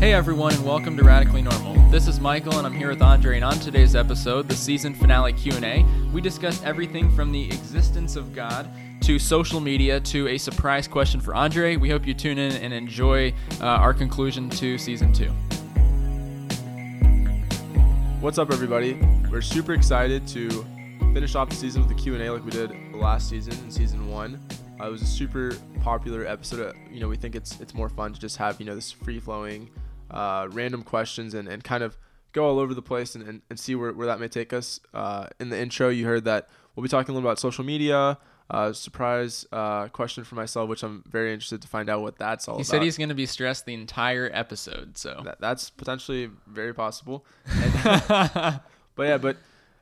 Hey everyone, and welcome to Radically Normal. This is Michael, and I'm here with Andre. And on today's episode, the season finale Q&A, we discuss everything from the existence of God to social media to a surprise question for Andre. We hope you tune in and enjoy uh, our conclusion to season two. What's up, everybody? We're super excited to finish off the season with the Q&A like we did last season in season one. Uh, it was a super popular episode. Uh, you know, we think it's it's more fun to just have you know this free flowing uh, random questions and, and kind of go all over the place and, and, and see where, where that may take us. Uh, in the intro, you heard that we'll be talking a little about social media. Uh, surprise uh, question for myself, which I'm very interested to find out what that's all He about. He said he's going to be stressed the entire episode, so. That, that's potentially very possible. And- but yeah, but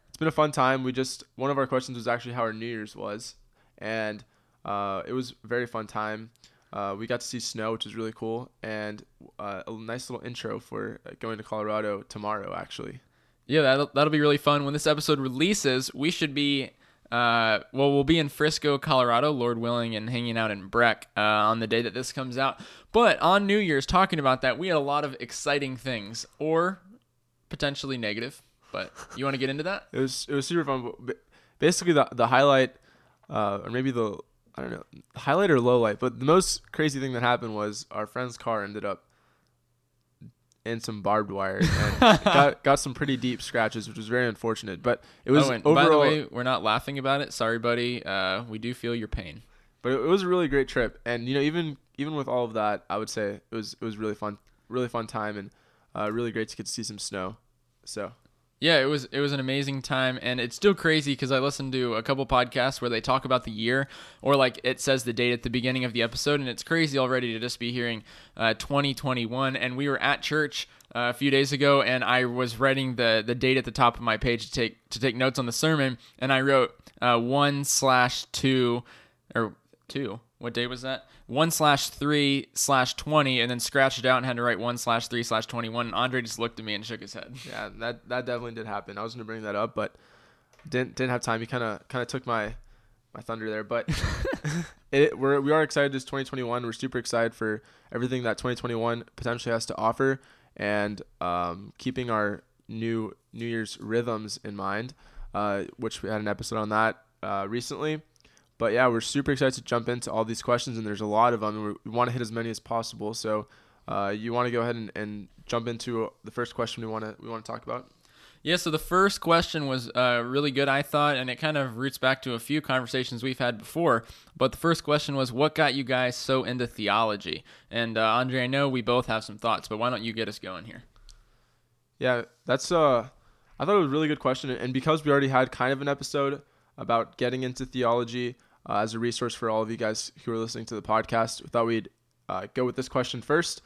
it's been a fun time. We just one of our questions was actually how our New Year's was, and uh, it was a very fun time. Uh, we got to see snow, which was really cool, and uh, a nice little intro for uh, going to Colorado tomorrow. Actually, Yeah, that'll, that'll be really fun. When this episode releases, we should be, uh, well, we'll be in Frisco, Colorado, Lord willing, and hanging out in Breck uh, on the day that this comes out. But on New Year's, talking about that, we had a lot of exciting things, or potentially negative. But you want to get into that? it was it was super fun. Basically, the the highlight, uh, or maybe the I don't know, highlight or low light, but the most crazy thing that happened was our friend's car ended up in some barbed wire and got got some pretty deep scratches, which was very unfortunate. But it was oh, overall, by the way, we're not laughing about it. Sorry, buddy. Uh, we do feel your pain. but it was a really great trip. And you know, even even with all of that, I would say it was it was really fun, really fun time, and uh, really great to get to see some snow. So Yeah, it was it was an amazing time, and it's still crazy because I listened to a couple podcasts where they talk about the year, or like it says the date at the beginning of the episode, and it's crazy already to just be hearing uh, 2021. And we were at church uh, a few days ago, and I was writing the the date at the top of my page to take to take notes on the sermon, and I wrote uh, one slash two or two. What day was that? One slash three slash twenty, and then scratched it out and had to write one slash three slash twenty one. And Andre just looked at me and shook his head. yeah, that that definitely did happen. I was gonna bring that up, but didn't didn't have time. He kind of kind of took my my thunder there, but it we're we are excited. This 2021, we're super excited for everything that 2021 potentially has to offer, and um, keeping our new New Year's rhythms in mind, uh, which we had an episode on that uh, recently. But yeah, we're super excited to jump into all these questions, and there's a lot of them. And we want to hit as many as possible. So, uh, you want to go ahead and, and jump into the first question we want to we want to talk about? Yeah, so the first question was uh, really good, I thought, and it kind of roots back to a few conversations we've had before. But the first question was, what got you guys so into theology? And uh, Andre, I know we both have some thoughts, but why don't you get us going here? Yeah, that's uh I thought it was a really good question and because we already had kind of an episode about getting into theology uh, as a resource for all of you guys who are listening to the podcast, we thought we'd uh, go with this question first.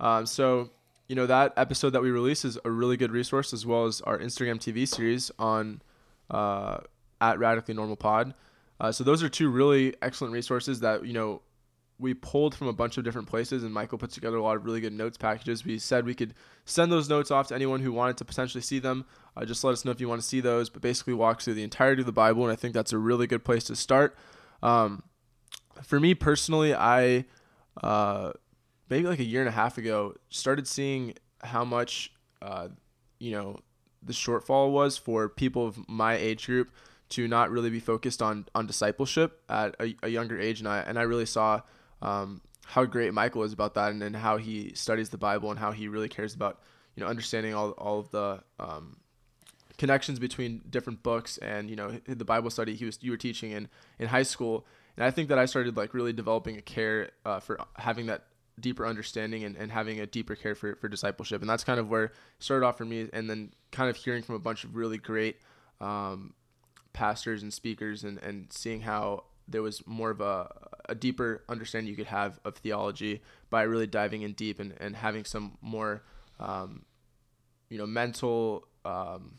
Um, so, you know, that episode that we release is a really good resource as well as our Instagram TV series on uh, at Radically Normal Pod. Uh, so those are two really excellent resources that, you know, we pulled from a bunch of different places and Michael put together a lot of really good notes packages. We said we could send those notes off to anyone who wanted to potentially see them. Uh, just let us know if you want to see those, but basically walks through the entirety of the Bible, and I think that's a really good place to start. Um, for me personally, I uh, maybe like a year and a half ago started seeing how much uh, you know the shortfall was for people of my age group to not really be focused on on discipleship at a, a younger age, and I and I really saw um, how great Michael is about that, and, and how he studies the Bible and how he really cares about you know understanding all all of the um, connections between different books and you know the Bible study he was you were teaching in in high school, and I think that I started like really developing a care uh, for having that deeper understanding and, and having a deeper care for, for discipleship. And that's kind of where it started off for me. And then kind of hearing from a bunch of really great um, pastors and speakers and, and seeing how there was more of a, a deeper understanding you could have of theology by really diving in deep and, and having some more um, you know mental um,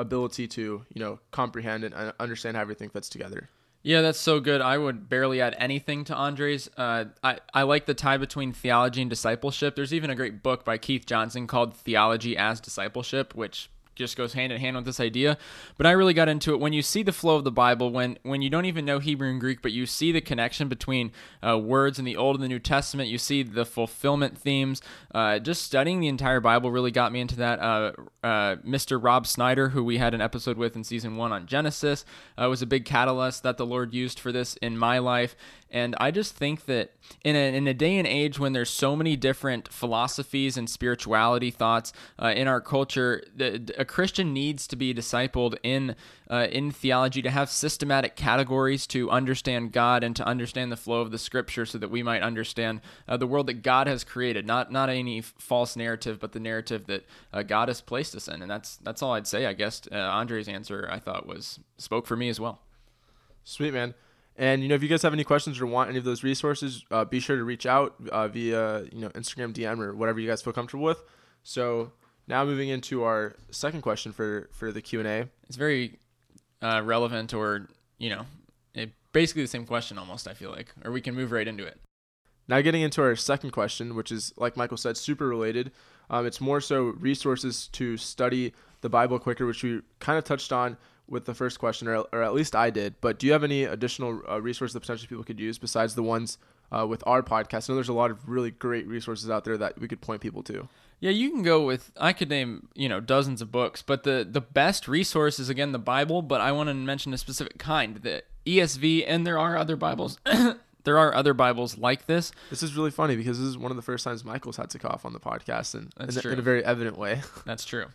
ability to you know comprehend and uh, understand how everything fits together Yeah, that's so good. I would barely add anything to Andre's. Uh, I, I like the tie between theology and discipleship. There's even a great book by Keith Johnson called Theology as Discipleship, which just goes hand in hand with this idea. But I really got into it when you see the flow of the Bible, when when you don't even know Hebrew and Greek, but you see the connection between uh, words in the Old and the New Testament. You see the fulfillment themes. Uh, just studying the entire Bible really got me into that. Uh, uh Mr. Rob Snyder, who we had an episode with in season one on Genesis, uh, was a big catalyst that the Lord used for this in my life. And I just think that in a, in a day and age when there's so many different philosophies and spirituality thoughts uh, in our culture, the, a Christian needs to be discipled in uh, in theology to have systematic categories to understand God and to understand the flow of the Scripture, so that we might understand uh, the world that God has created, not not any false narrative, but the narrative that uh, God has placed us in. And that's that's all I'd say. I guess uh, Andre's answer I thought was spoke for me as well. Sweet man. And you know, if you guys have any questions or want any of those resources, uh, be sure to reach out uh, via you know Instagram DM or whatever you guys feel comfortable with. So now moving into our second question for for the Q and A. It's very uh, relevant, or you know, it, basically the same question almost. I feel like, or we can move right into it. Now getting into our second question, which is like Michael said, super related. Um, it's more so resources to study the Bible quicker, which we kind of touched on with the first question, or, or at least I did. But do you have any additional uh, resources that potentially people could use besides the ones uh, with our podcast? I know there's a lot of really great resources out there that we could point people to. Yeah, you can go with. I could name you know dozens of books, but the the best resource is again the Bible. But I want to mention a specific kind, the ESV, and there are other Bibles. there are other Bibles like this. This is really funny because this is one of the first times Michael's had to cough on the podcast, and in, in, a very evident way. That's true.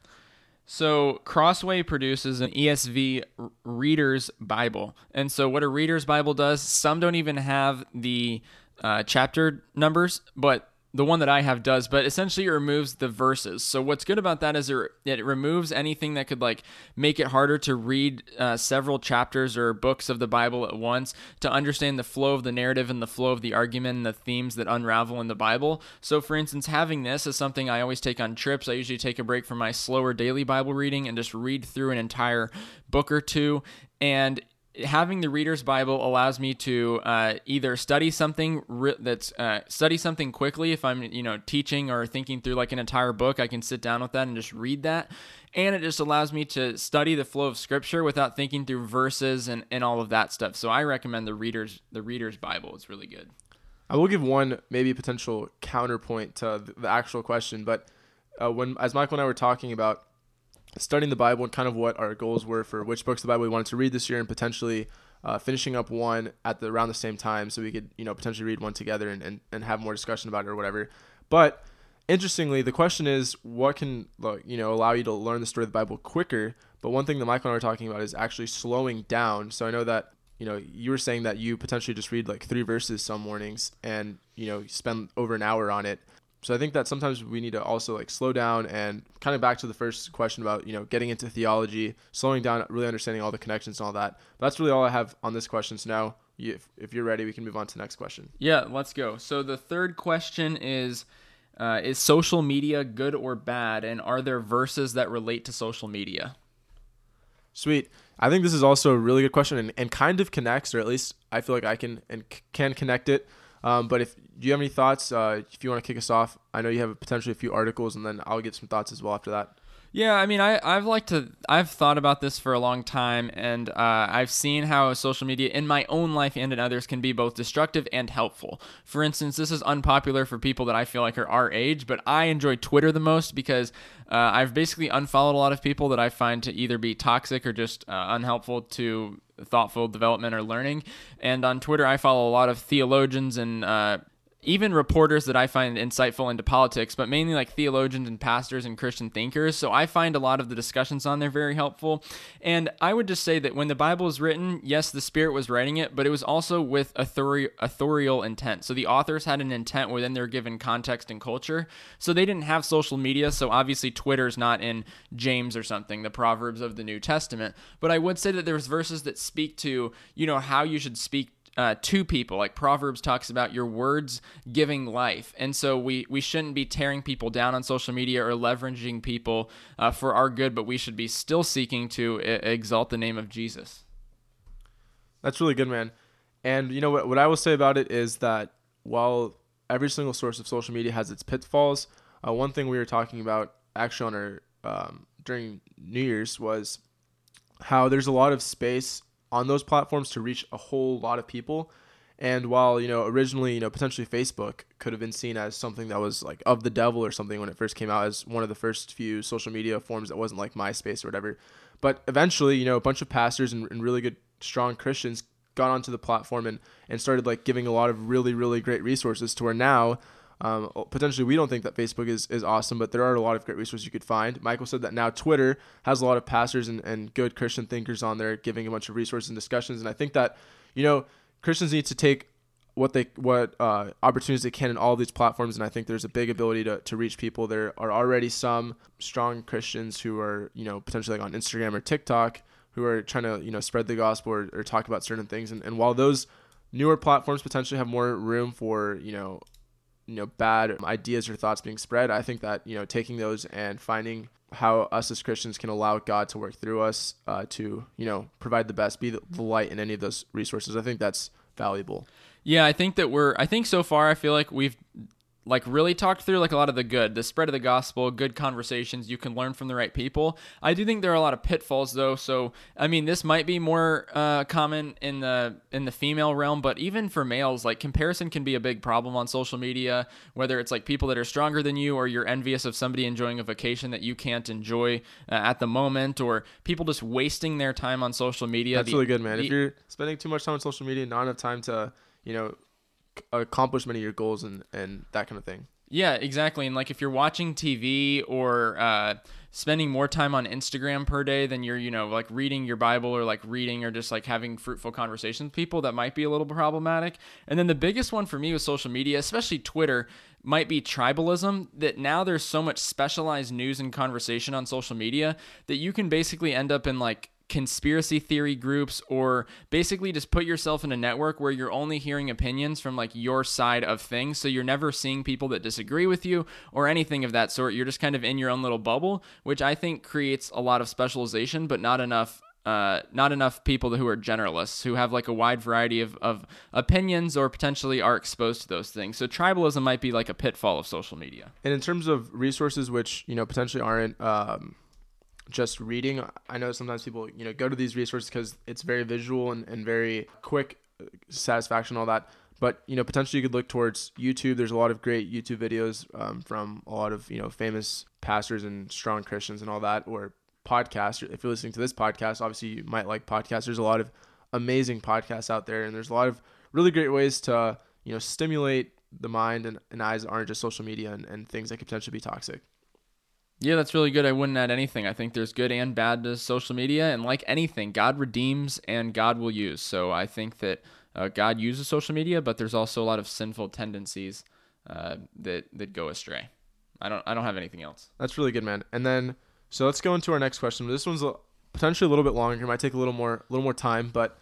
So Crossway produces an ESV Reader's Bible, and so what a Reader's Bible does, some don't even have the uh, chapter numbers, but the one that I have does, but essentially it removes the verses. So what's good about that is it, it removes anything that could like make it harder to read uh, several chapters or books of the Bible at once to understand the flow of the narrative and the flow of the argument and the themes that unravel in the Bible. So for instance, having this is something I always take on trips. I usually take a break from my slower daily Bible reading and just read through an entire book or two and having the reader's bible allows me to uh, either study something re- that's uh, study something quickly if i'm you know teaching or thinking through like an entire book i can sit down with that and just read that. And it just allows me to study the flow of scripture without thinking through verses and, and all of that stuff. So i recommend the reader's the reader's bible. It's really good. I will give one maybe potential counterpoint to the actual question but uh, when as michael and i were talking about studying the Bible and kind of what our goals were for which books of the Bible we wanted to read this year and potentially uh, finishing up one at the around the same time so we could you know potentially read one together and, and, and have more discussion about it or whatever. But interestingly, the question is what can you know allow you to learn the story of the Bible quicker. But one thing that Michael and I were talking about is actually slowing down. So I know that you know you were saying that you potentially just read like three verses some mornings and you know spend over an hour on it so I think that sometimes we need to also like slow down and kind of back to the first question about, you know, getting into theology, slowing down, really understanding all the connections and all that. But that's really all I have on this question. So now if, if you're ready, we can move on to the next question. Yeah, let's go. So the third question is uh, Is social media good or bad? And are there verses that relate to social media? Sweet. I think this is also a really good question and, and kind of connects, or at least I feel like I can and c- can connect it um, but if do you have any thoughts? Uh, if you want to kick us off, I know you have potentially a few articles, and then I'll get some thoughts as well after that. Yeah, I mean, I, I've liked to, I've thought about this for a long time, and uh, I've seen how social media in my own life and in others can be both destructive and helpful. For instance, this is unpopular for people that I feel like are our age, but I enjoy Twitter the most because uh, I've basically unfollowed a lot of people that I find to either be toxic or just uh, unhelpful to thoughtful development or learning. And on Twitter, I follow a lot of theologians and uh, even reporters that I find insightful into politics, but mainly like theologians and pastors and Christian thinkers. So I find a lot of the discussions on there very helpful. And I would just say that when the Bible was written, yes, the Spirit was writing it, but it was also with authori- authorial intent. So the authors had an intent within their given context and culture. So they didn't have social media. So obviously Twitter's not in James or something, the Proverbs of the New Testament. But I would say that there's verses that speak to, you know, how you should speak uh, to people. Like Proverbs talks about your words giving life, and so we we shouldn't be tearing people down on social media or leveraging people uh, for our good, but we should be still seeking to I- exalt the name of Jesus. That's really good, man. And you know what? What I will say about it is that while every single source of social media has its pitfalls, uh, one thing we were talking about actually on our um, during New Year's was how there's a lot of space on those platforms to reach a whole lot of people. And while you know originally you know potentially Facebook could have been seen as something that was like of the devil or something when it first came out as one of the first few social media forms that wasn't like MySpace or whatever, but eventually you know a bunch of pastors and, and really good strong Christians got onto the platform and and started like giving a lot of really really great resources to where now um, potentially, we don't think that Facebook is, is awesome, but there are a lot of great resources you could find. Michael said that now Twitter has a lot of pastors and, and good Christian thinkers on there giving a bunch of resources and discussions. And I think that, you know, Christians need to take what they what uh, opportunities they can in all these platforms and i think there's a big ability to, to reach people there are already some strong christians who are you know potentially like on instagram or tiktok who are trying to you know spread the gospel or, or talk about certain things and, and while those newer platforms potentially have more room for you know you know bad ideas or thoughts being spread i think that you know taking those and finding how us as christians can allow god to work through us uh, to you know provide the best be the, light in any of those resources i think that's valuable. Yeah i think that we're i think so far i feel like we've like really talked through like a lot of the good, the spread of the gospel, good conversations. You can learn from the right people. I do think there are a lot of pitfalls though. So I mean, this might be more uh, common in the in the female realm, but even for males, like comparison can be a big problem on social media. Whether it's like people that are stronger than you, or you're envious of somebody enjoying a vacation that you can't enjoy uh, at the moment, or people just wasting their time on social media. That's the, really good, man. The, if you're spending too much time on social media, not enough time to you know accomplish many of your goals and and that kind of thing. Yeah, exactly. And like if you're watching TV or uh, spending more time on Instagram per day than you're, you know, like reading your Bible or like reading or just like having fruitful conversations with people, that might be a little problematic. And then the biggest one for me with social media, especially Twitter, might be tribalism. That now there's so much specialized news and conversation on social media that you can basically end up in like conspiracy theory groups or basically just put yourself in a network where you're only hearing opinions from like your side of things so you're never seeing people that disagree with you or anything of that sort you're just kind of in your own little bubble which i think creates a lot of specialization but not enough uh, not enough people who are generalists who have like a wide variety of, of opinions or potentially are exposed to those things. So tribalism might be like a pitfall of social media. And in terms of resources, which you know potentially aren't um, just reading. I know sometimes people, you know, go to these resources because it's very visual and, and very quick uh, satisfaction, all that. But you know, potentially you could look towards YouTube. There's a lot of great YouTube videos um, from a lot of you know famous pastors and strong Christians and all that, or podcasts. If you're listening to this podcast, obviously you might like podcasts. There's a lot of amazing podcasts out there, and there's a lot of really great ways to you know stimulate the mind and, and eyes that aren't just social media and, and things that could potentially be toxic. Yeah, that's really good. I wouldn't add anything. I think there's good and bad to social media, and like anything, God redeems and God will use. So I think that uh, God uses social media, but there's also a lot of sinful tendencies uh, that that go astray. I don't I don't have anything else. That's really good, man. And then so let's go into our next question. This one's potentially a little bit longer. It might take a little more a little more time, but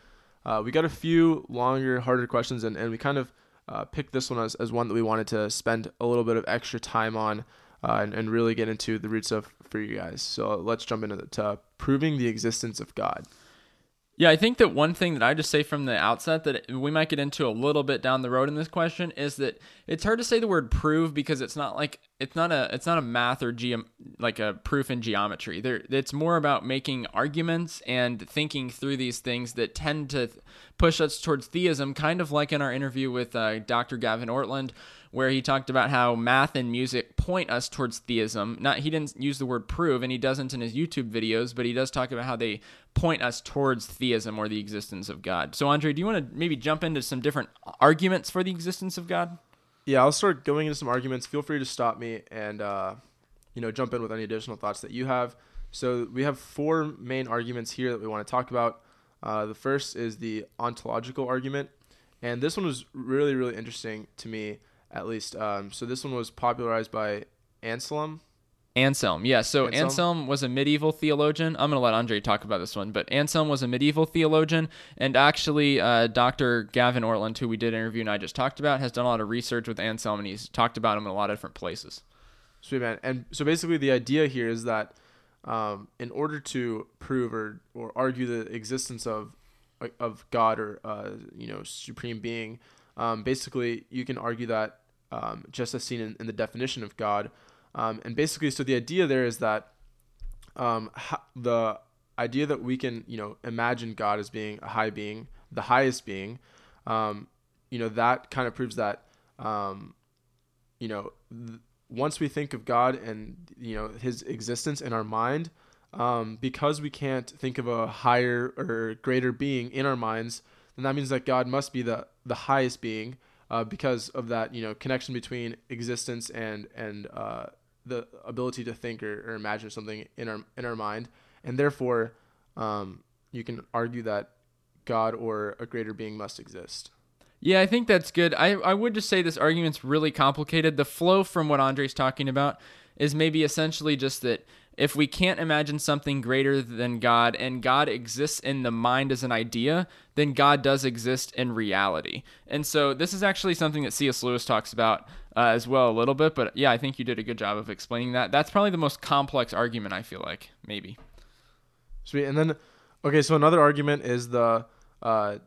uh, we got a few longer, harder questions, and, and we kind of uh, picked this one as, as one that we wanted to spend a little bit of extra time on uh, and, and really get into the roots of for you guys. So let's jump into the, to proving the existence of God. Yeah, I think that one thing that I just say from the outset that we might get into a little bit down the road in this question is that it's hard to say the word prove because it's not like it's not a it's not a math or geom like a proof in geometry. There it's more about making arguments and thinking through these things that tend to push us towards theism, kind of like in our interview with uh, Dr. Gavin Ortlund where he talked about how math and music point us towards theism. Not he didn't use the word prove, and he doesn't in his YouTube videos, but he does talk about how they point us towards theism or the existence of God. So, Andre, do you want to maybe jump into some different arguments for the existence of God? Yeah, I'll start going into some arguments. Feel free to stop me and uh, you know jump in with any additional thoughts that you have. So we have four main arguments here that we want to talk about. Uh, the first is the ontological argument, and this one was really really interesting to me at least. Um, so this one was popularized by Anselm. Anselm, yeah. So Anselm? Anselm? was a medieval theologian. I'm going to let Andre talk about this one, but Anselm was a medieval theologian, and actually, uh, Dr. Gavin Ortlund, who we did interview and I just talked about, has done a lot of research with Anselm, and he's talked about him in a lot of different places. Sweet man. And so basically, the idea here is that um, in order to prove or, or argue the existence of of God or uh, you know supreme being, um, basically you can argue that um, just as seen in, in, the definition of God. Um, and basically, so the idea there is that um, the idea that we can, you know, imagine God as being a high being, the highest being, um, you know, that kind of proves that, um, you know, th- once we think of God and you know His existence in our mind, um, because we can't think of a higher or greater being in our minds, then that means that God must be the the highest being, uh, because of that you know connection between existence and and uh, the ability to think or, or imagine something in our in our mind, and therefore um, you can argue that God or a greater being must exist. Yeah, I think that's good. I, I would just say this argument's really complicated. The flow from what Andre's talking about is maybe essentially just that if we can't imagine something greater than God and God exists in the mind as an idea, then God does exist in reality. And so this is actually something that C.S. Lewis talks about uh, as well a little bit. But yeah, I think you did a good job of explaining that. That's probably the most complex argument, I feel like, maybe. Sweet. And then, okay, so another argument is the uh,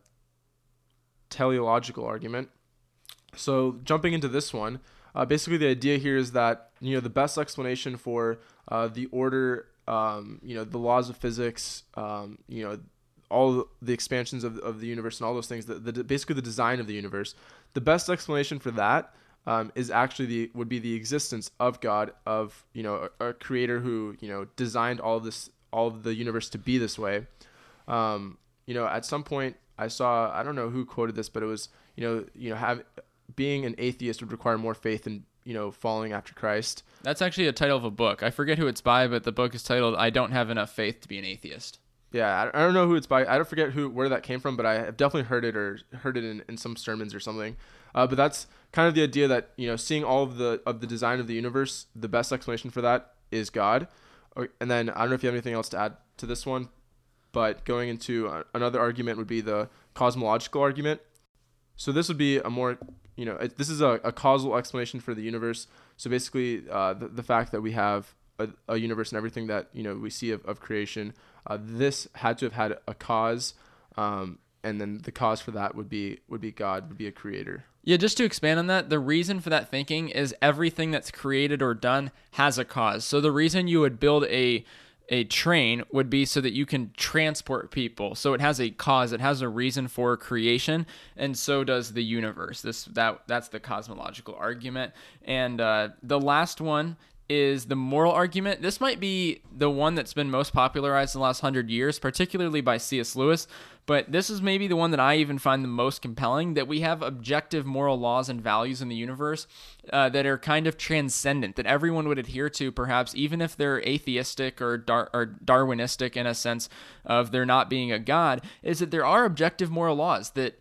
teleological argument. So jumping into this one, uh, basically the idea here is that you know the best explanation for uh, the order, um, you know, the laws of physics, um, you know, all the expansions of, of the universe and all those things, the, the basically the design of the universe. The best explanation for that um, is actually the would be the existence of God, of you know a, a, creator who you know designed all this, all the universe to be this way. Um, you know, at some point I saw I don't know who quoted this, but it was you know you know have being an atheist would require more faith in you know following after Christ. That's actually a title of a book. I forget who it's by, but the book is titled "I Don't Have Enough Faith to Be an Atheist." Yeah, I don't know who it's by. I don't forget who where that came from, but I have definitely heard it or heard it in, in some sermons or something. Uh, but that's kind of the idea that you know, seeing all of the of the design of the universe, the best explanation for that is God. And then I don't know if you have anything else to add to this one, but going into another argument would be the cosmological argument. So this would be a more you know, it, this is a, a causal explanation for the universe. So basically, uh, the, the fact that we have a, a universe and everything that you know we see of, of creation, uh, this had to have had a cause, um, and then the cause for that would be would be God, would be a creator. Yeah, just to expand on that, the reason for that thinking is everything that's created or done has a cause. So the reason you would build a a train would be so that you can transport people. So it has a cause, it has a reason for creation, and so does the universe. This that that's the cosmological argument. And uh, the last one is the moral argument. This might be the one that's been most popularized in the last hundred years, particularly by C.S. Lewis. But this is maybe the one that I even find the most compelling that we have objective moral laws and values in the universe uh, that are kind of transcendent, that everyone would adhere to, perhaps, even if they're atheistic or, dar- or Darwinistic in a sense of there not being a God, is that there are objective moral laws that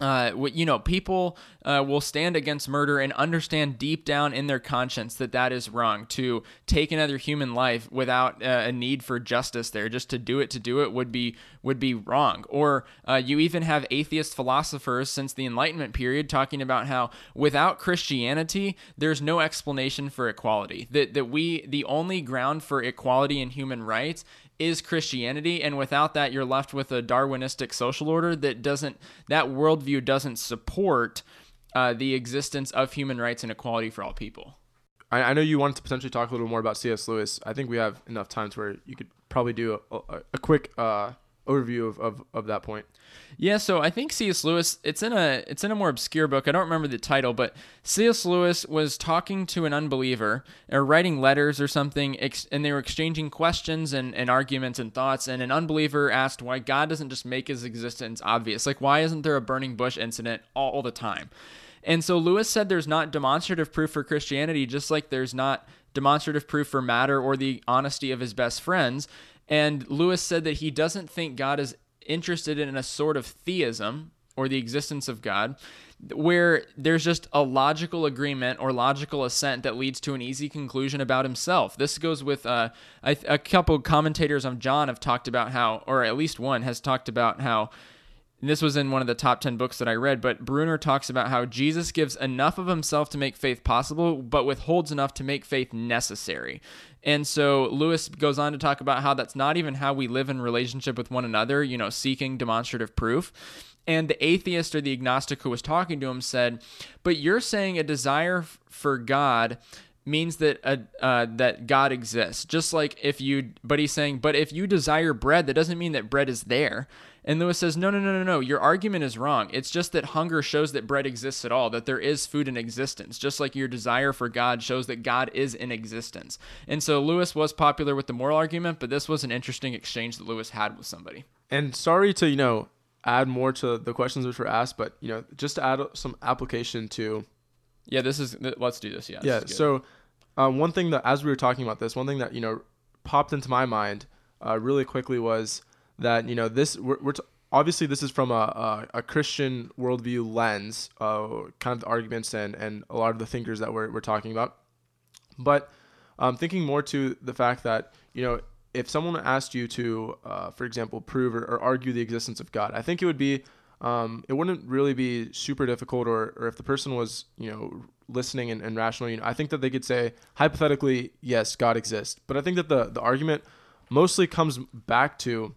uh, you know, people uh, will stand against murder and understand deep down in their conscience that that is wrong. To take another human life without uh, a need for justice, there, just to do it to do it would be would be wrong. Or uh, you even have atheist philosophers since the Enlightenment period talking about how without Christianity, there's no explanation for equality. That that we the only ground for equality and human rights is Christianity, and without that, you're left with a Darwinistic social order that doesn't that worldview doesn't support uh, the existence of human rights and equality for all people. I, I know you wanted to potentially talk a little more about C.S. Lewis. I think we have enough time to where you could probably do a, a, a quick uh, overview of, of, of that point. Yeah, so I think C.S. Lewis it's in a it's in a more obscure book. I don't remember the title, but C.S. Lewis was talking to an unbeliever or writing letters or something, and they were exchanging questions and, and arguments and thoughts. And an unbeliever asked why God doesn't just make His existence obvious. Like, why isn't there a burning bush incident all, all the time? And so Lewis said there's not demonstrative proof for Christianity, just like there's not demonstrative proof for matter or the honesty of his best friends. And Lewis said that he doesn't think God is interested in a sort of theism or the existence of God, where there's just a logical agreement or logical assent that leads to an easy conclusion about himself. This goes with uh, a, a couple commentators on John have talked about how, or at least one has talked about how this was in one of the top 10 books that I read, but Bruner talks about how Jesus gives enough of himself to make faith possible, but withholds enough to make faith necessary. And so Lewis goes on to talk about how that's not even how we live in relationship with one another, you know, seeking demonstrative proof. And the atheist or the agnostic who was talking to him said, But you're saying a desire for God means that uh, uh, that God exists. Just like if you, but he's saying, but if you desire bread, that doesn't mean that bread is there. And Lewis says, no, no, no, no, no. Your argument is wrong. It's just that hunger shows that bread exists at all, that there is food in existence, just like your desire for God shows that God is in existence. And so Lewis was popular with the moral argument, but this was an interesting exchange that Lewis had with somebody. And sorry to, you know, add more to the questions which were asked, but, you know, just to add some application to. Yeah, this is, let's do this. Yeah. Yeah. So, um, one thing that, as we were talking about this, one thing that, you know, popped into my mind uh, really quickly was that you know this we're, we're t- obviously this is from a, a, a Christian worldview lens, uh, kind of the arguments and and a lot of the thinkers that we're we're talking about, but um, thinking more to the fact that you know if someone asked you to, uh, for example, prove or, or, argue the existence of God, I think it would be um, it wouldn't really be super difficult, or or if the person was you know listening and, and rational, you know, I think that they could say hypothetically, yes, God exists. But I think that the the argument mostly comes back to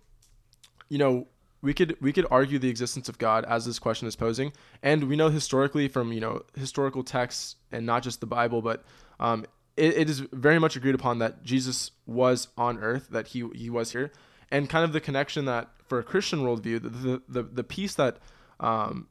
you know, we could we could argue the existence of God as this question is posing, and we know historically from you know historical texts and not just the Bible, but um, it, it is very much agreed upon that Jesus was on earth, that he he was here, and kind of the connection that for a Christian worldview, the the the, the piece that um,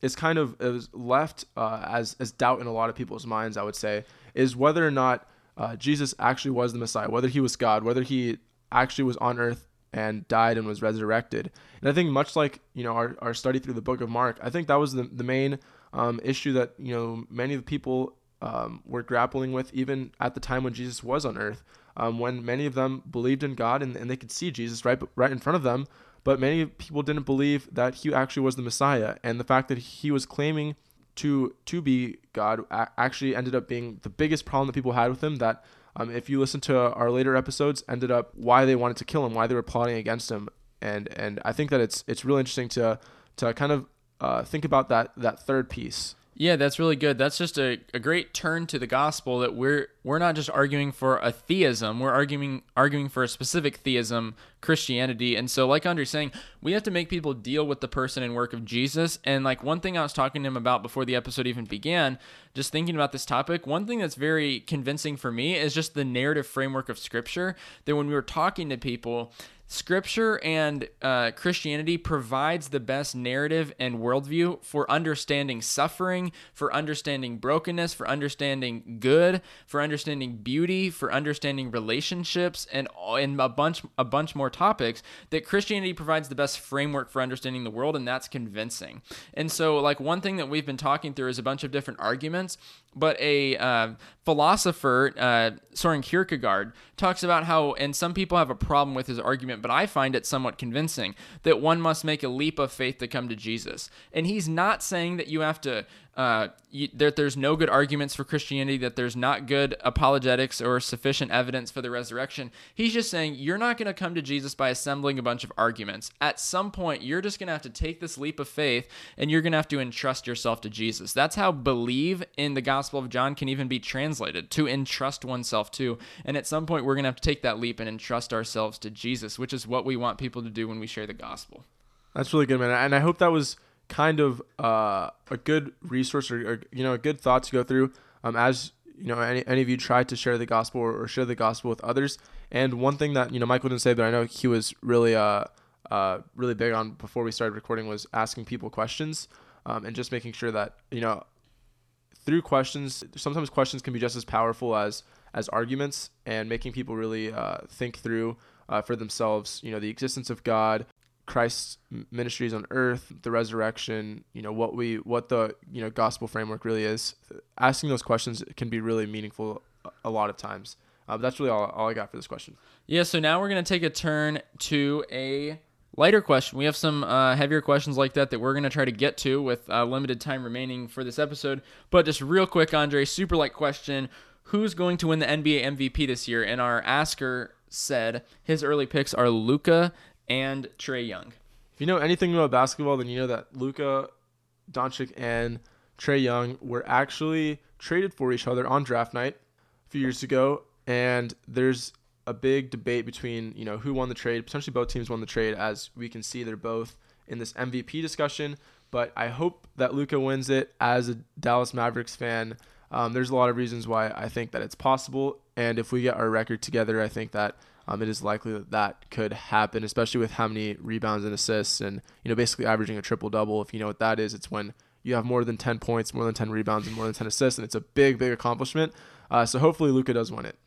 is kind of is left uh, as as doubt in a lot of people's minds, I would say, is whether or not uh, Jesus actually was the Messiah, whether he was God, whether he actually was on earth and died and was resurrected. And I think much like you know our, our study through the book of Mark, I think that was the the main um, issue that you know many of the people um, were grappling with even at the time when Jesus was on earth. Um, when many of them believed in God and, and they could see Jesus right right in front of them, but many people didn't believe that he actually was the Messiah, and the fact that he was claiming to to be God actually ended up being the biggest problem that people had with him. That um, if you listen to our later episodes, ended up why they wanted to kill him, why they were plotting against him, and and I think that it's it's really interesting to to kind of uh, think about that that third piece yeah, that's really good. That's just a, a great turn to the gospel that we're we're not just arguing for a theism, we're arguing arguing for a specific theism, Christianity. And so like Andre's saying, we have to make people deal with the person and work of Jesus. And like one thing I was talking to him about before the episode even began, just thinking about this topic, one thing that's very convincing for me is just the narrative framework of scripture. That when we were talking to people, Scripture and uh, Christianity provides the best narrative and worldview for understanding suffering, for understanding brokenness, for understanding good, for understanding beauty, for understanding relationships, and and a bunch a bunch more topics. That Christianity provides the best framework for understanding the world, and that's convincing. And so, like one thing that we've been talking through is a bunch of different arguments but a uh, philosopher, uh, Soren Kierkegaard, talks about how, and some people have a problem with his argument, but I find it somewhat convincing, that one must make a leap of faith to come to Jesus. And he's not saying that you have to uh, that there's no good arguments for Christianity, that there's not good apologetics or sufficient evidence for the resurrection. He's just saying you're not going to come to Jesus by assembling a bunch of arguments. At some point, you're just going to have to take this leap of faith and you're going to have to entrust yourself to Jesus. That's how believe in the Gospel of John can even be translated to entrust oneself to. And at some point, we're going to have to take that leap and entrust ourselves to Jesus, which is what we want people to do when we share the gospel. That's really good, man. And I hope that was kind of uh, a good resource or, or, you know a good thought to go through um, as you know any, any of you try to share the gospel or, or, share the gospel with others. And one thing that you know michael didn't say but i know he was really uh, uh, really big on before we started recording was asking people questions um, and just making sure that you know through questions sometimes questions can be just as powerful as as arguments and making people really uh, think through uh, for themselves you know the existence of god Christ's ministries on earth, the resurrection, you know, what we what the, you know, gospel framework really is. Asking those questions can be really meaningful a lot of times. Uh, that's really all, all I got for this question. Yeah, so now we're going to take a turn to a lighter question. We have some uh, heavier questions like that that we're going to try to get to with uh, limited time remaining for this episode. But just real quick, Andre, super light question. Who's going to win the NBA MVP this year? And our asker said his early picks are Luka and Trae Young. If you know anything about basketball, then you know that Luka Doncic and Trae Young were actually traded for each other on draft night a few years ago, and there's a big debate between you know who won the trade. Potentially both teams won the trade, as we can see they're both in this MVP discussion. But I hope that Luka wins it. As a Dallas Mavericks fan, um, there's a lot of reasons why I think that it's possible. And if we get our record together, I think that um, it is likely that that could happen, especially with how many rebounds and assists and, you know, basically averaging a triple double. If you know what that is, it's when you have more than 10 points, more than 10 rebounds, and more than 10 assists. And it's a big, big accomplishment. Uh, so hopefully Luka does win it.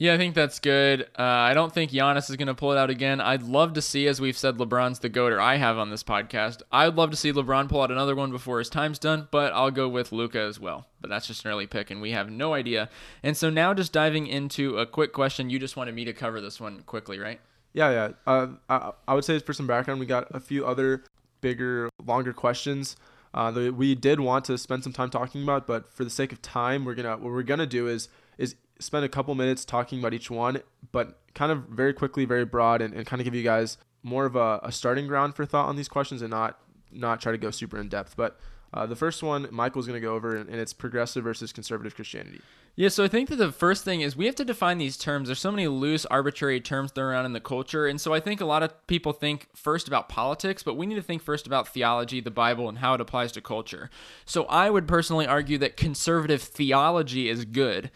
Yeah, I think that's good. Uh, I don't think Giannis is going to pull it out again. I'd love to see, as we've said, LeBron's the GOAT, or I have on this podcast. I'd love to see LeBron pull out another one before his time's done, but I'll go with Luka as well. But that's just an early pick, and we have no idea. And so now, just diving into a quick question. You just wanted me to cover this one quickly, right? Yeah, yeah. Uh, I, I would say for some background, we got a few other bigger, longer questions uh, that we did want to spend some time talking about, but for the sake of time, we're gonna what we're gonna do is is spend a couple minutes talking about each one, but kind of very quickly, very broad, and, and kind of give you guys more of a, a starting ground for thought on these questions and not not try to go super in depth. But uh, the first one Michael's going to go over, and, and it's progressive versus conservative Christianity. Yeah, so I think that the first thing is we have to define these terms. There's so many loose, arbitrary terms thrown around in the culture. And so I think a lot of people think first about politics, but we need to think first about theology, the Bible, and how it applies to culture. So I would personally argue that conservative theology is good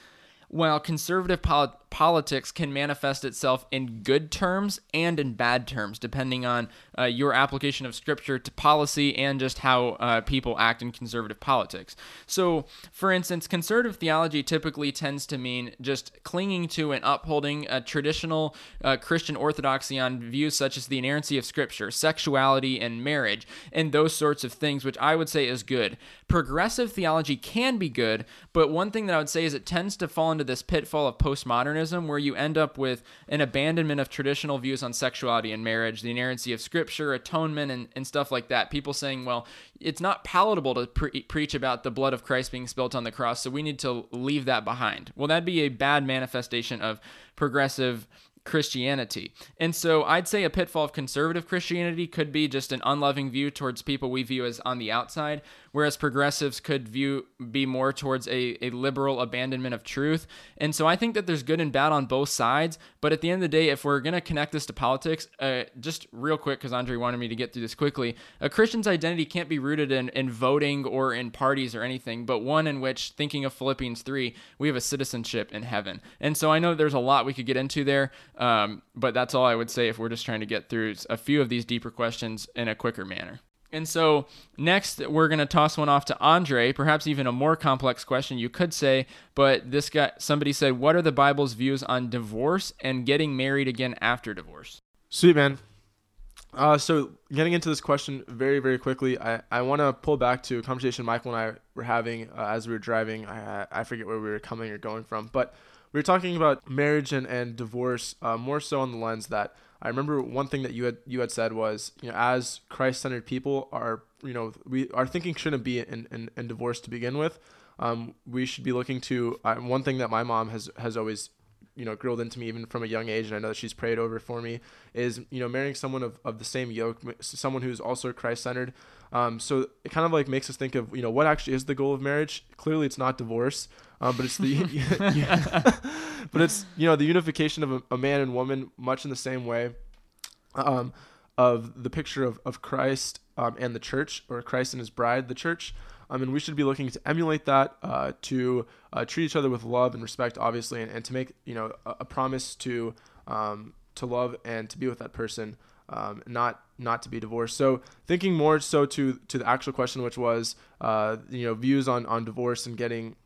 while conservative pol- politics can manifest itself in good terms and in bad terms, depending on uh, your application of scripture to policy and just how uh, people act in conservative politics. So, for instance, conservative theology typically tends to mean just clinging to and upholding a traditional uh, Christian orthodoxy on views such as the inerrancy of scripture, sexuality, and marriage, and those sorts of things, which I would say is good. Progressive theology can be good, but one thing that I would say is it tends to fall into this pitfall of postmodernism where you end up with an abandonment of traditional views on sexuality and marriage, the inerrancy of scripture, atonement, and, and stuff like that. People saying, well, it's not palatable to pre- preach about the blood of Christ being spilt on the cross, so we need to leave that behind. Well, that'd be a bad manifestation of progressive Christianity. And so I'd say a pitfall of conservative Christianity could be just an unloving view towards people we view as on the outside, whereas progressives could view be more towards a, a liberal abandonment of truth. And so I think that there's good and bad on both sides. But at the end of the day, if we're going to connect this to politics, uh, just real quick, because Andre wanted me to get through this quickly, a Christian's identity can't be rooted in, in voting or in parties or anything, but one in which, thinking of Philippians 3, we have a citizenship in heaven. And so I know there's a lot we could get into there, um, but that's all I would say if we're just trying to get through a few of these deeper questions in a quicker manner. And so next, we're going to toss one off to Andre, perhaps even a more complex question, you could say. But this guy, somebody said, What are the Bible's views on divorce and getting married again after divorce? Sweet, man. Uh, so getting into this question very, very quickly, I, I want to pull back to a conversation Michael and I were having uh, as we were driving. I, I forget where we were coming or going from, but we were talking about marriage and, and divorce uh, more so on the lens that I remember one thing that you had you had said was you know as Christ-centered people are you know we our thinking shouldn't be in, in, in divorce to begin with. Um, we should be looking to uh, one thing that my mom has has always you know grilled into me even from a young age and i know that she's prayed over for me is you know marrying someone of, of the same yoke someone who's also christ-centered. Um, so it kind of like makes us think of you know what actually is the goal of marriage. Clearly it's not divorce um, but it's the but it's you know the unification of a, a, man and woman much in the same way um, of the picture of, of Christ um, and the church or Christ and his bride the church um, mean, we should be looking to emulate that uh, to uh, treat each other with love and respect obviously and, and to make you know a, a promise to um, to love and to be with that person um, not not to be divorced. So thinking more so to to the actual question, which was uh, you know views on on divorce and getting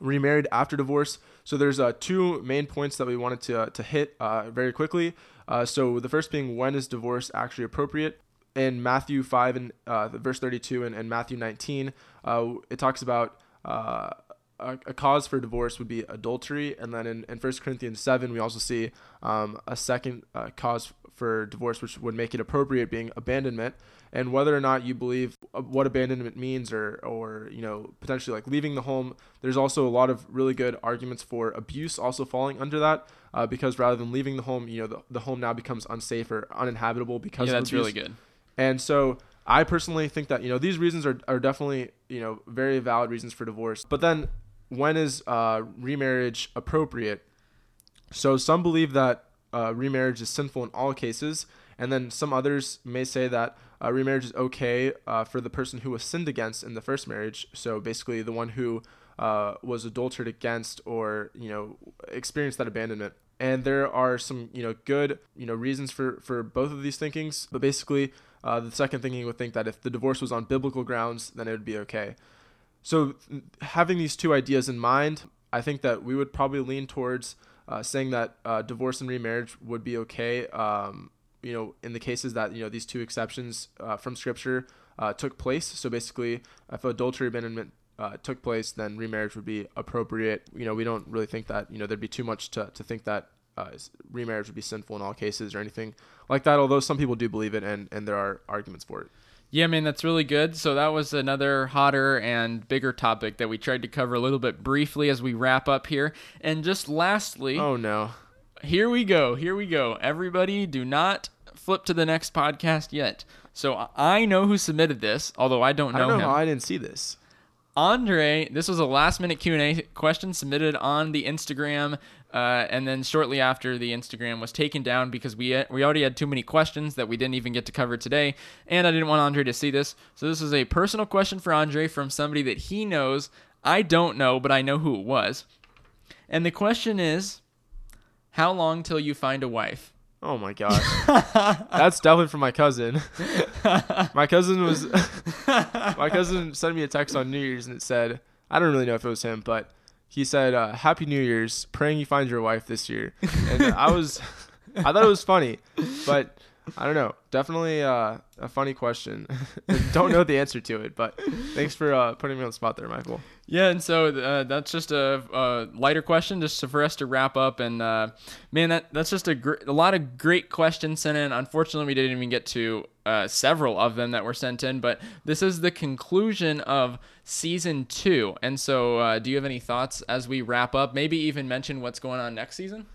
remarried after divorce. So there's uh, two main points that we wanted to, to hit uh, very quickly. Uh, so the first being when is divorce actually appropriate? In Matthew 5 and uh, verse 32 and, and Matthew 19, uh, it talks about a, a, cause for divorce would be adultery. And then in, in 1 Corinthians 7, we also see um, a second cause for divorce, which would make it appropriate, being abandonment. And whether or not you believe uh, what abandonment means or or you know potentially like leaving the home there's also a lot of really good arguments for abuse also falling under that uh, because rather than leaving the home you know the, the home now becomes unsafe or uninhabitable because yeah that's really good and so i personally think that you know these reasons are, are definitely you know very valid reasons for divorce but then when is uh, remarriage appropriate so some believe that uh, remarriage is sinful in all cases and then some others may say that uh, remarriage is okay uh, for the person who was sinned against in the first marriage. So basically, the one who uh, was adulterated against or you know experienced that abandonment. And there are some you know good you know reasons for for both of these thinkings, but basically uh, the second thinking would think that if the divorce was on biblical grounds, then it would be okay. So having these two ideas in mind, I think that we would probably lean towards uh, saying that uh, divorce and remarriage would be okay. Um, you know, in the cases that you know these two exceptions uh, from Scripture uh, took place. So basically, if adultery abandonment uh, took place, then remarriage would be appropriate. You know, we don't really think that you know there'd be too much to, to think that uh, remarriage would be sinful in all cases or anything like that. Although some people do believe it, and and there are arguments for it. Yeah, man, that's really good. So that was another hotter and bigger topic that we tried to cover a little bit briefly as we wrap up here. And just lastly, oh no, here we go. Here we go. Everybody, do not flip to the next podcast yet. So I know who submitted this, although I don't know, I don't know him. how I didn't see this. Andre, this was a last minute Q&A question submitted on the Instagram uh, and then shortly after the Instagram was taken down because we we already had too many questions that we didn't even get to cover today and I didn't want Andre to see this. So this is a personal question for Andre from somebody that he knows. I don't know, but I know who it was. And the question is how long till you find a wife? Oh my god, That's definitely from my cousin. my cousin was my cousin sent me a text on New Year's and it said, I don't really know if it was him, but he said, uh, "Happy New Year's, praying you find your wife this year." And I was I thought it was funny, but I don't know. Definitely uh, a funny question. don't know the answer to it, but thanks for uh, putting me on the spot there, Michael. Yeah, and so uh, that's just a, a, lighter question, just for us to wrap up. And uh, man, that that's just a, gr- a lot of great questions sent in. Unfortunately, we didn't even get to uh, several of them that were sent in, but this is the conclusion of season two. And so, uh, do you have any thoughts as we wrap up? Maybe even mention what's going on next season.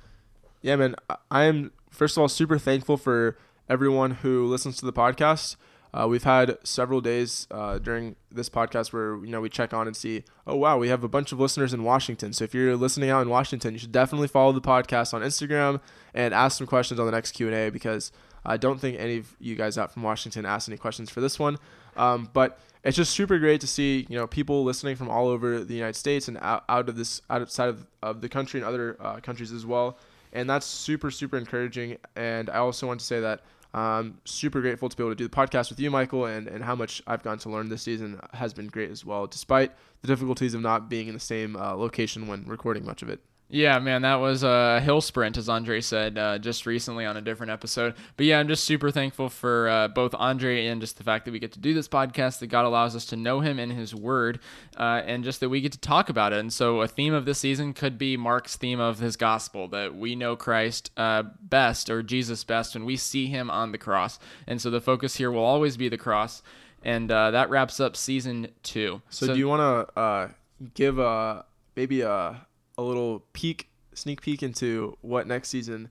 Yeah, man. I am first of all super thankful for everyone who listens to the podcast. Uh, we've had several days uh, during this podcast where you know we check on and see, oh wow, we have a bunch of listeners in Washington. So if you're listening out in Washington, you should definitely follow the podcast on Instagram and ask some questions on the next Q and A because I don't think any of you guys out from Washington asked any questions for this one. Um, but it's just super great to see you know people listening from all over the United States and out, out of this outside of, of the country and other uh, countries as well. And that's super super encouraging. And I also want to say that um, super grateful to be able to do the podcast with you, Michael, and, and how much I've gotten to learn this season has been great as well, despite the difficulties of not being in the same uh, location when recording much of it. Yeah, man, that was a hill sprint, as Andre said uh, just recently on a different episode. But yeah, I'm just super thankful for uh, both Andre and just the fact that we get to do this podcast, that God allows us to know Him in His Word, uh, and just that we get to talk about it. And so, a theme of this season could be Mark's theme of his gospel that we know Christ uh, best or Jesus best when we see Him on the cross. And so, the focus here will always be the cross. And uh, that wraps up season two. So, so do you want to uh, give a maybe a a little peek, sneak peek into what next season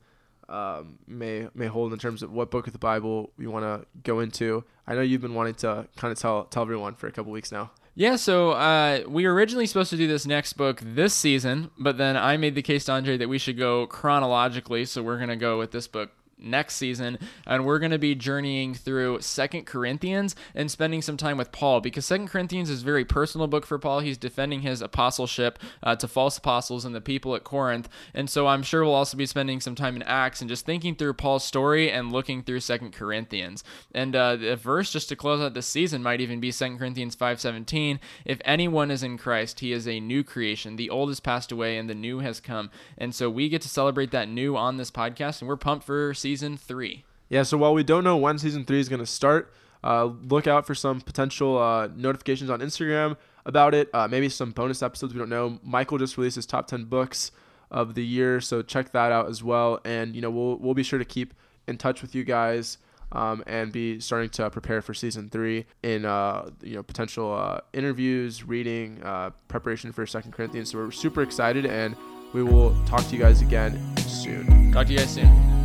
um, may may hold in terms of what book of the Bible we want to go into. I know you've been wanting to kind of tell tell everyone for a couple weeks now. Yeah, so uh, we were originally supposed to do this next book this season, but then I made the case to Andre that we should go chronologically, so we're gonna go with this book next season and we're going to be journeying through second corinthians and spending some time with paul because second corinthians is a very personal book for paul. He's defending his apostleship uh, to false apostles and the people at corinth. And so i'm sure we'll also be spending some time in acts and just thinking through paul's story and looking through second corinthians. And uh, the verse just to close out this season might even be second corinthians 5.17 if anyone is in christ he is a new creation. The old has passed away and the new has come. And so we get to celebrate that new on this podcast and we're pumped for season season three. Yeah, so while we don't know when season three is going to start, uh, look out for some potential uh, notifications on Instagram about it. Uh, maybe some bonus episodes. We don't know. Michael just released his top ten books of the year, so check that out as well. And you know, we'll we'll be sure to keep in touch with you guys. Um, and be starting to prepare for season three in uh, you know potential uh, interviews, reading, uh, preparation for Second Corinthians. So we're super excited, and we will talk to you guys again soon. Talk to you guys soon.